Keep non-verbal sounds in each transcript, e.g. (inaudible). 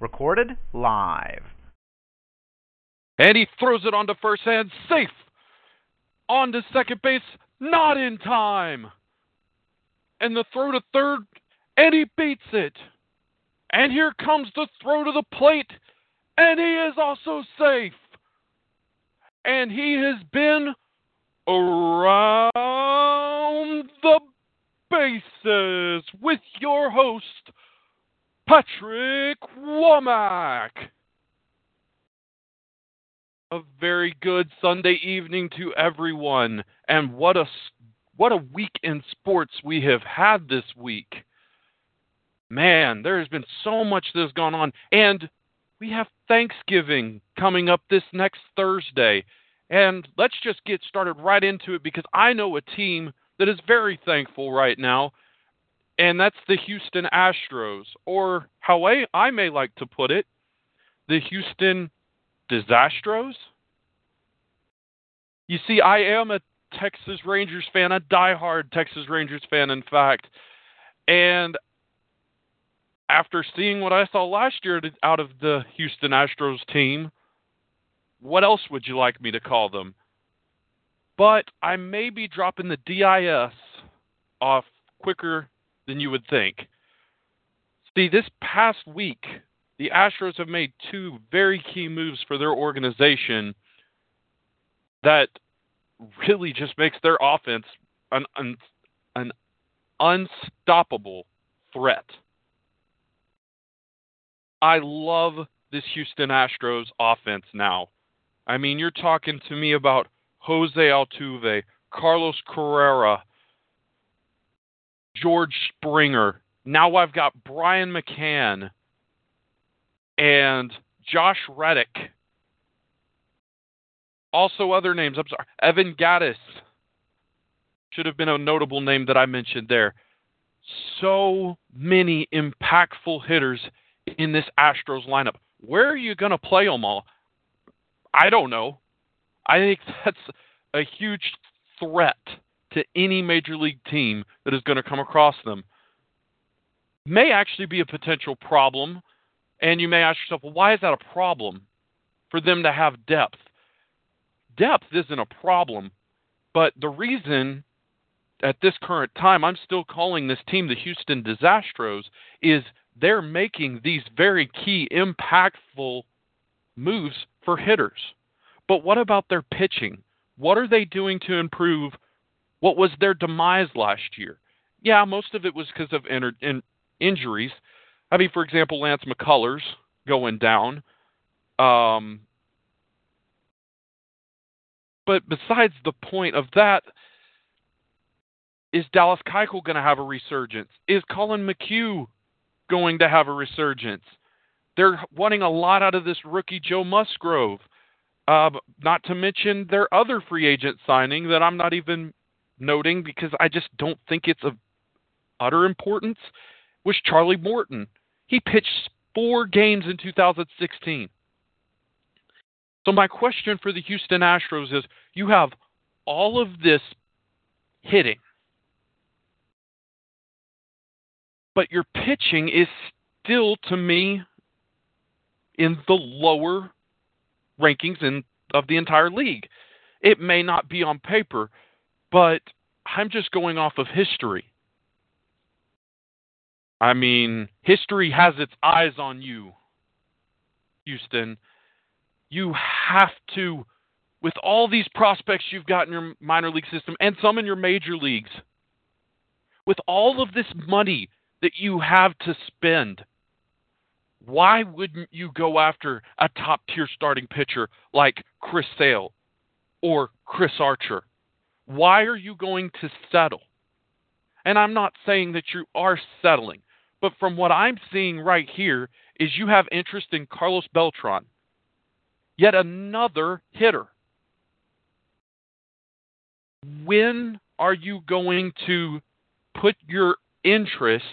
Recorded live. And he throws it onto first and safe. On to second base, not in time. And the throw to third, and he beats it. And here comes the throw to the plate, and he is also safe. And he has been around the bases with your host, Patrick Womack. A very good Sunday evening to everyone, and what a what a week in sports we have had this week. Man, there has been so much that has gone on, and we have Thanksgiving coming up this next Thursday. And let's just get started right into it because I know a team that is very thankful right now, and that's the Houston Astros, or how I, I may like to put it, the Houston Disastros. You see, I am a Texas Rangers fan, a diehard Texas Rangers fan, in fact. And after seeing what I saw last year out of the Houston Astros team, what else would you like me to call them? But I may be dropping the DIS off quicker than you would think. See, this past week, the Astros have made two very key moves for their organization that really just makes their offense an, an, an unstoppable threat. I love this Houston Astros offense now. I mean, you're talking to me about Jose Altuve, Carlos Correa, George Springer. Now I've got Brian McCann and Josh Reddick. Also, other names. I'm sorry. Evan Gattis should have been a notable name that I mentioned there. So many impactful hitters in this Astros lineup. Where are you going to play them all? I don't know. I think (laughs) that's a huge threat to any major league team that is going to come across them. May actually be a potential problem, and you may ask yourself, well, why is that a problem for them to have depth? Depth isn't a problem, but the reason at this current time I'm still calling this team the Houston Disastros is they're making these very key, impactful moves for hitters. But what about their pitching? What are they doing to improve what was their demise last year? Yeah, most of it was because of in, in, injuries. I mean, for example, Lance McCullers going down. Um, but besides the point of that, is Dallas Keuchel going to have a resurgence? Is Collin McHugh going to have a resurgence? They're wanting a lot out of this rookie Joe Musgrove. Uh, not to mention their other free agent signing that I'm not even noting because I just don't think it's of utter importance was Charlie Morton. He pitched four games in 2016. So my question for the Houston Astros is you have all of this hitting but your pitching is still to me in the lower rankings in of the entire league. It may not be on paper, but I'm just going off of history. I mean, history has its eyes on you, Houston. You have to, with all these prospects you've got in your minor league system and some in your major leagues, with all of this money that you have to spend, why wouldn't you go after a top tier starting pitcher like Chris Sale or Chris Archer? Why are you going to settle? And I'm not saying that you are settling, but from what I'm seeing right here is you have interest in Carlos Beltran, yet another hitter. When are you going to put your interest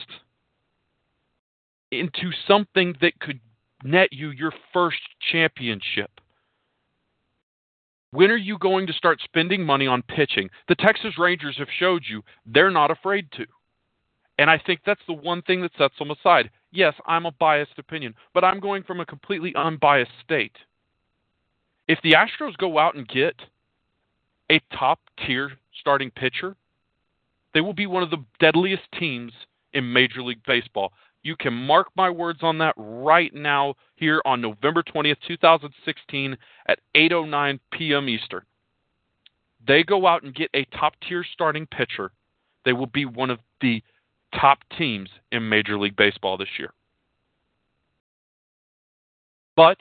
into something that could net you your first championship? When are you going to start spending money on pitching? The Texas Rangers have showed you they're not afraid to. And I think that's the one thing that sets them aside. Yes, I'm a biased opinion, but I'm going from a completely unbiased state. If the Astros go out and get a top tier starting pitcher, they will be one of the deadliest teams in Major League Baseball. You can mark my words on that right now here on November 20th, 2016 at 8:09 p.m. Eastern. They go out and get a top-tier starting pitcher, they will be one of the top teams in Major League Baseball this year. But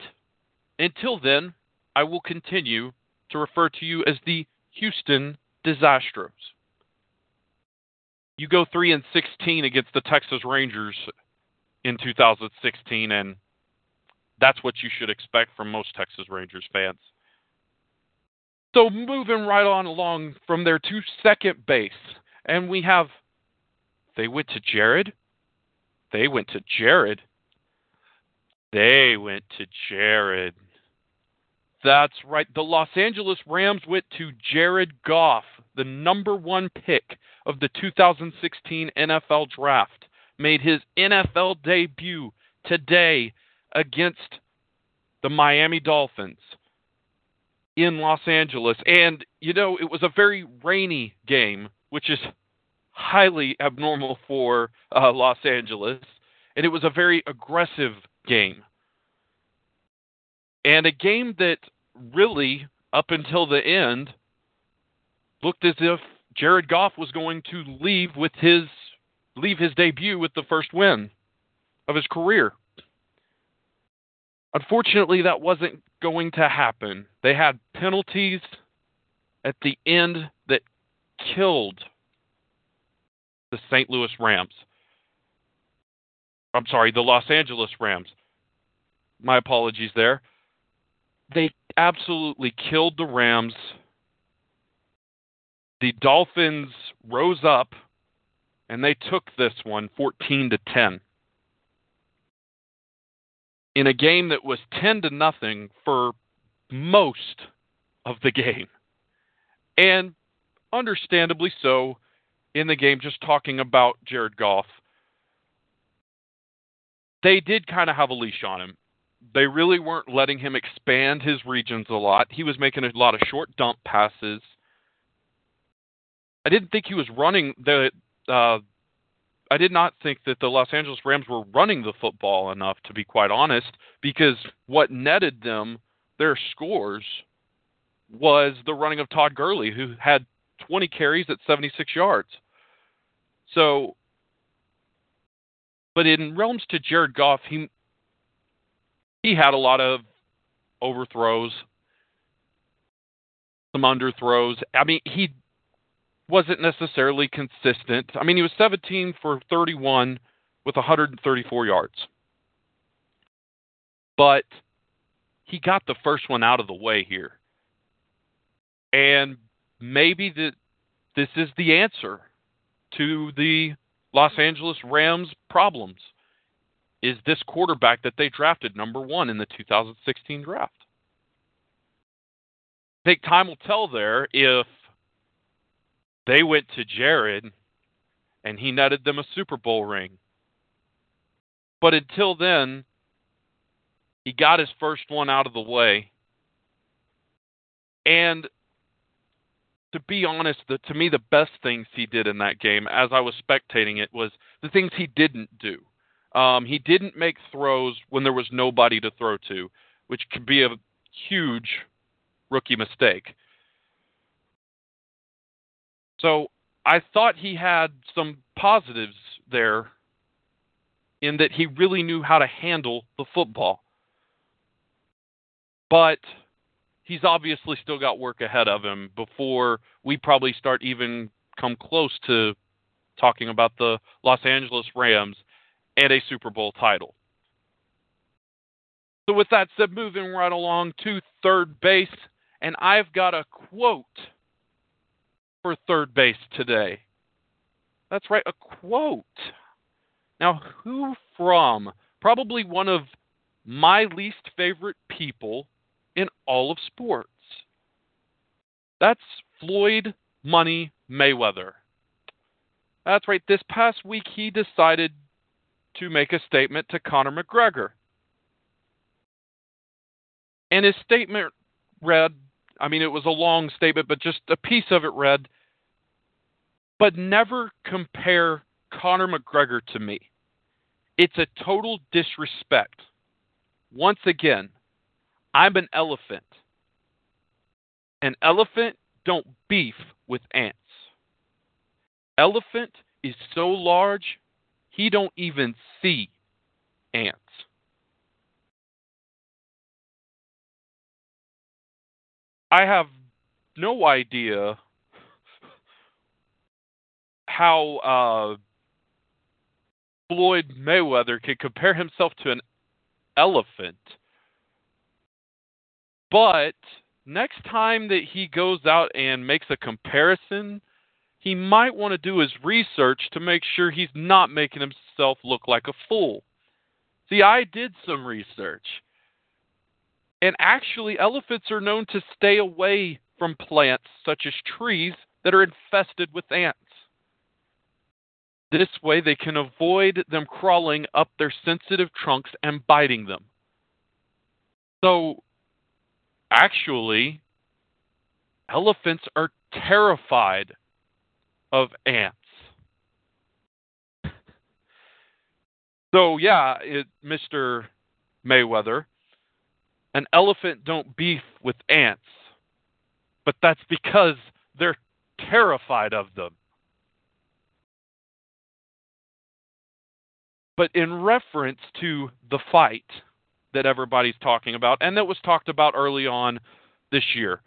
until then, I will continue to refer to you as the Houston Disastros. You go 3 and 16 against the Texas Rangers in 2016 and that's what you should expect from most Texas Rangers fans. So moving right on along from there to second base, and we have they went to Jared. They went to Jared. They went to Jared. That's right. The Los Angeles Rams went to Jared Goff, the number one pick of the 2016 NFL Draft. Made his NFL debut today against the Miami Dolphins in Los Angeles. And, you know, it was a very rainy game, which is highly abnormal for uh, Los Angeles. And it was a very aggressive game. And a game that really, up until the end, looked as if Jared Goff was going to leave with his leave his debut with the first win of his career. Unfortunately, that wasn't going to happen. They had penalties at the end that killed the St. Louis Rams. I'm sorry, the Los Angeles Rams. My apologies there. They absolutely killed the Rams. The Dolphins rose up and they took this one 14 to 10 in a game that was 10 to nothing for most of the game. And understandably so in the game just talking about Jared Goff. They did kind of have a leash on him. They really weren't letting him expand his regions a lot. He was making a lot of short dump passes. I didn't think he was running the uh, I did not think that the Los Angeles Rams were running the football enough, to be quite honest, because what netted them their scores was the running of Todd Gurley, who had 20 carries at 76 yards. So, but in realms to Jared Goff, he he had a lot of overthrows, some underthrows. I mean, he wasn't necessarily consistent. I mean, he was 17 for 31 with 134 yards. But he got the first one out of the way here. And maybe the, this is the answer to the Los Angeles Rams' problems. Is this quarterback that they drafted number one in the 2016 draft? I think time will tell there if they went to Jared and he netted them a Super Bowl ring. But until then, he got his first one out of the way. And to be honest, the, to me, the best things he did in that game, as I was spectating it, was the things he didn't do. Um, he didn't make throws when there was nobody to throw to, which could be a huge rookie mistake. So I thought he had some positives there in that he really knew how to handle the football. But he's obviously still got work ahead of him before we probably start even come close to talking about the Los Angeles Rams and a Super Bowl title. So with that said, moving right along to third base, and I've got a quote for third base today. That's right, a quote. Now, who from? Probably one of my least favorite people in all of sports. That's Floyd Money Mayweather. That's right. This past week, he decided to make a statement to Conor McGregor. And his statement read I mean, it was a long statement, but just a piece of it read, but never compare Conor McGregor to me. It's a total disrespect. Once again, I'm an elephant. An elephant don't beef with ants. Elephant is so large, he don't even see ants. I have no idea how uh, Floyd Mayweather can compare himself to an elephant. But next time that he goes out and makes a comparison, he might want to do his research to make sure he's not making himself look like a fool. See, I did some research. And actually, elephants are known to stay away from plants such as trees that are infested with ants. This way, they can avoid them crawling up their sensitive trunks and biting them. So, actually, elephants are terrified of ants. (laughs) So, yeah, it, Mr. Mayweather, an elephant don't beef with ants, but that's because they're terrified of them. But in reference to the fight that everybody's talking about, and that was talked about early on this year,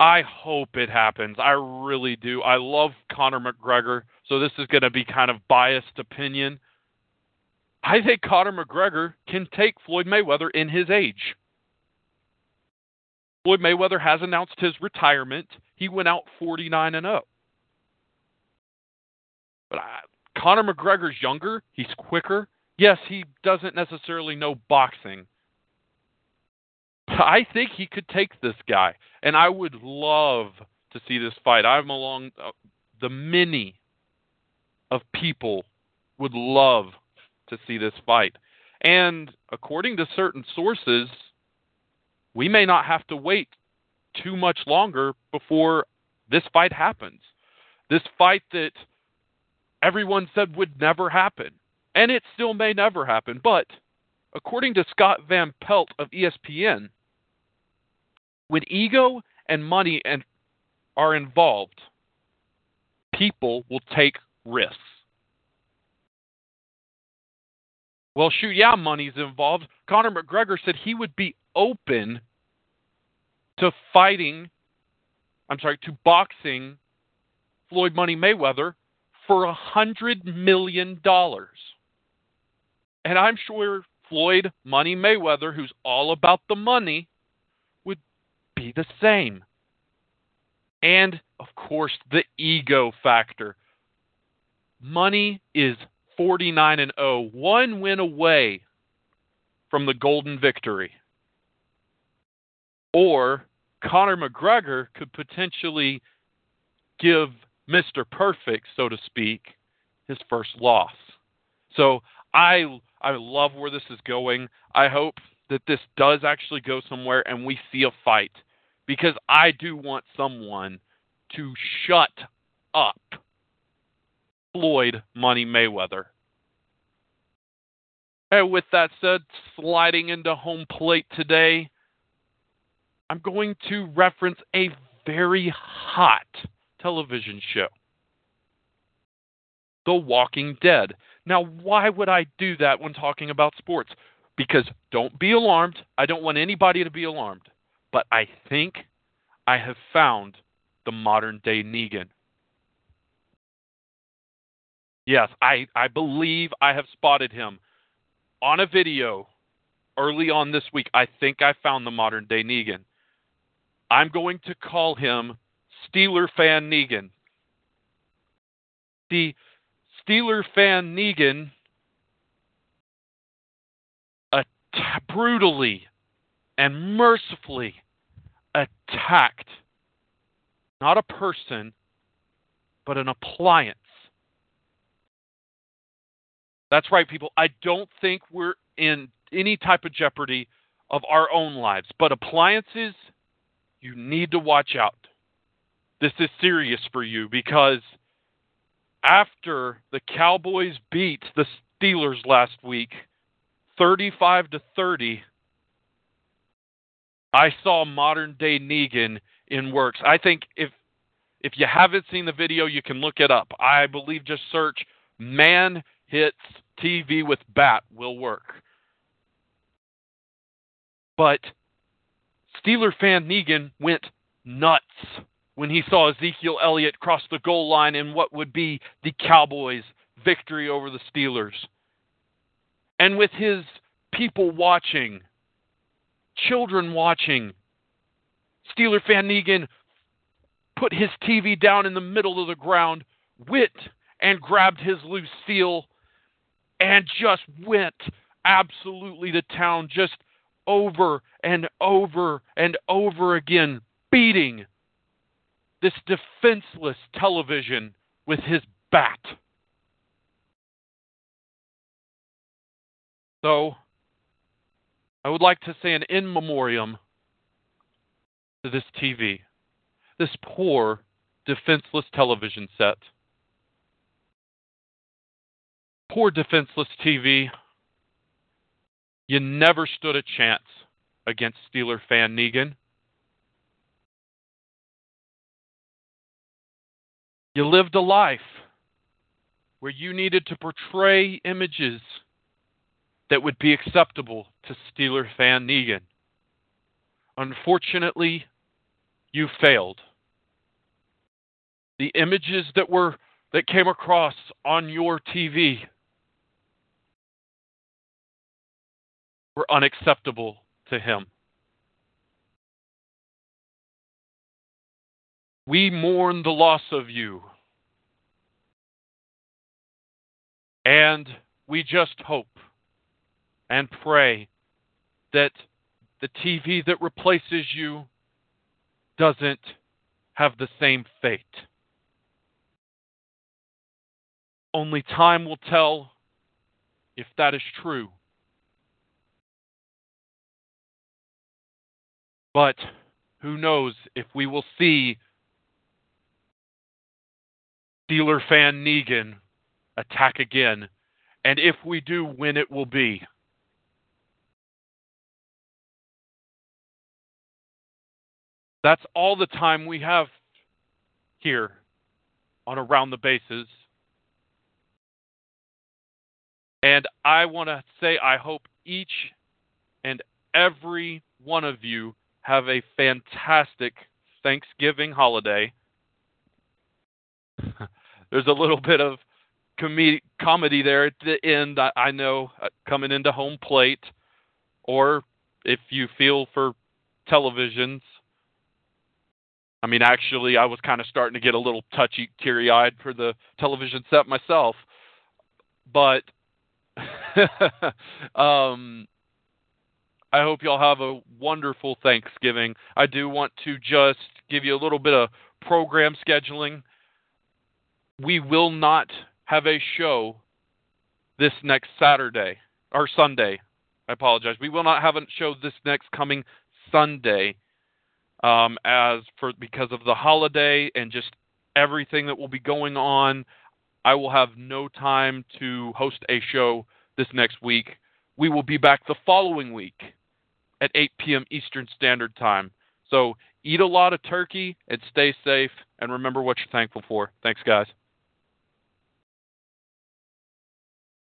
I hope it happens. I really do. I love Conor McGregor, so this is going to be kind of biased opinion. I think Conor McGregor can take Floyd Mayweather in his age. Floyd Mayweather has announced his retirement. He went out 49 and 0. But I, Conor McGregor's younger, he's quicker. Yes, he doesn't necessarily know boxing. But I think he could take this guy, and I would love to see this fight. I'm along uh, the many of people would love to see this fight. And according to certain sources, we may not have to wait too much longer before this fight happens. This fight that everyone said would never happen. And it still may never happen. But according to Scott Van Pelt of ESPN, when ego and money and are involved, people will take risks. Well, shoot, yeah, money's involved. Conor McGregor said he would be open to fighting, I'm sorry, to boxing Floyd Money Mayweather for a hundred million dollars. And I'm sure Floyd Money Mayweather, who's all about the money, would be the same. And of course, the ego factor. Money is 49 and 0, one win away from the golden victory. Or Conor McGregor could potentially give Mr. Perfect, so to speak, his first loss. So I I love where this is going. I hope that this does actually go somewhere and we see a fight because I do want someone to shut up Floyd Money Mayweather. And with that said, sliding into home plate today, I'm going to reference a very hot television show The Walking Dead. Now, why would I do that when talking about sports? Because don't be alarmed. I don't want anybody to be alarmed. But I think I have found the modern day Negan. Yes, I, I believe I have spotted him on a video early on this week. I think I found the modern day Negan. I'm going to call him Steeler fan Negan. The Steeler fan Negan brutally and mercifully attacked not a person, but an appliance. That's right, people. I don't think we're in any type of jeopardy of our own lives, but appliances, you need to watch out. This is serious for you because after the Cowboys beat the Steelers last week 35 to 30, I saw modern day Negan in works. I think if if you haven't seen the video, you can look it up. I believe just search man hits TV with bat will work. But Steeler fan Negan went nuts when he saw Ezekiel Elliott cross the goal line in what would be the Cowboys' victory over the Steelers. And with his people watching, children watching, Steeler fan Negan put his TV down in the middle of the ground, went and grabbed his Lucille, and just went absolutely to town, just over and over and over again, beating this defenseless television with his bat. So, I would like to say an in memoriam to this TV, this poor, defenseless television set. Poor defenseless TV. You never stood a chance against Steeler fan Negan. You lived a life where you needed to portray images that would be acceptable to Steeler fan Negan. Unfortunately, you failed. The images that were that came across on your TV were unacceptable to him. We mourn the loss of you. And we just hope and pray that the TV that replaces you doesn't have the same fate. Only time will tell if that is true. But who knows if we will see Steeler fan Negan attack again, and if we do, when it will be. That's all the time we have here on Around the Bases. And I want to say I hope each and every one of you have a fantastic Thanksgiving holiday. (laughs) There's a little bit of com- comedy there at the end, I, I know, uh, coming into home plate. Or if you feel for televisions, I mean, actually, I was kind of starting to get a little touchy, teary eyed for the television set myself. But (laughs) um, I hope y'all have a wonderful Thanksgiving. I do want to just give you a little bit of program scheduling. We will not have a show this next Saturday or Sunday. I apologize. We will not have a show this next coming Sunday um, as for because of the holiday and just everything that will be going on. I will have no time to host a show this next week. We will be back the following week at 8 p.m. Eastern Standard Time. So eat a lot of turkey and stay safe and remember what you're thankful for. Thanks, guys.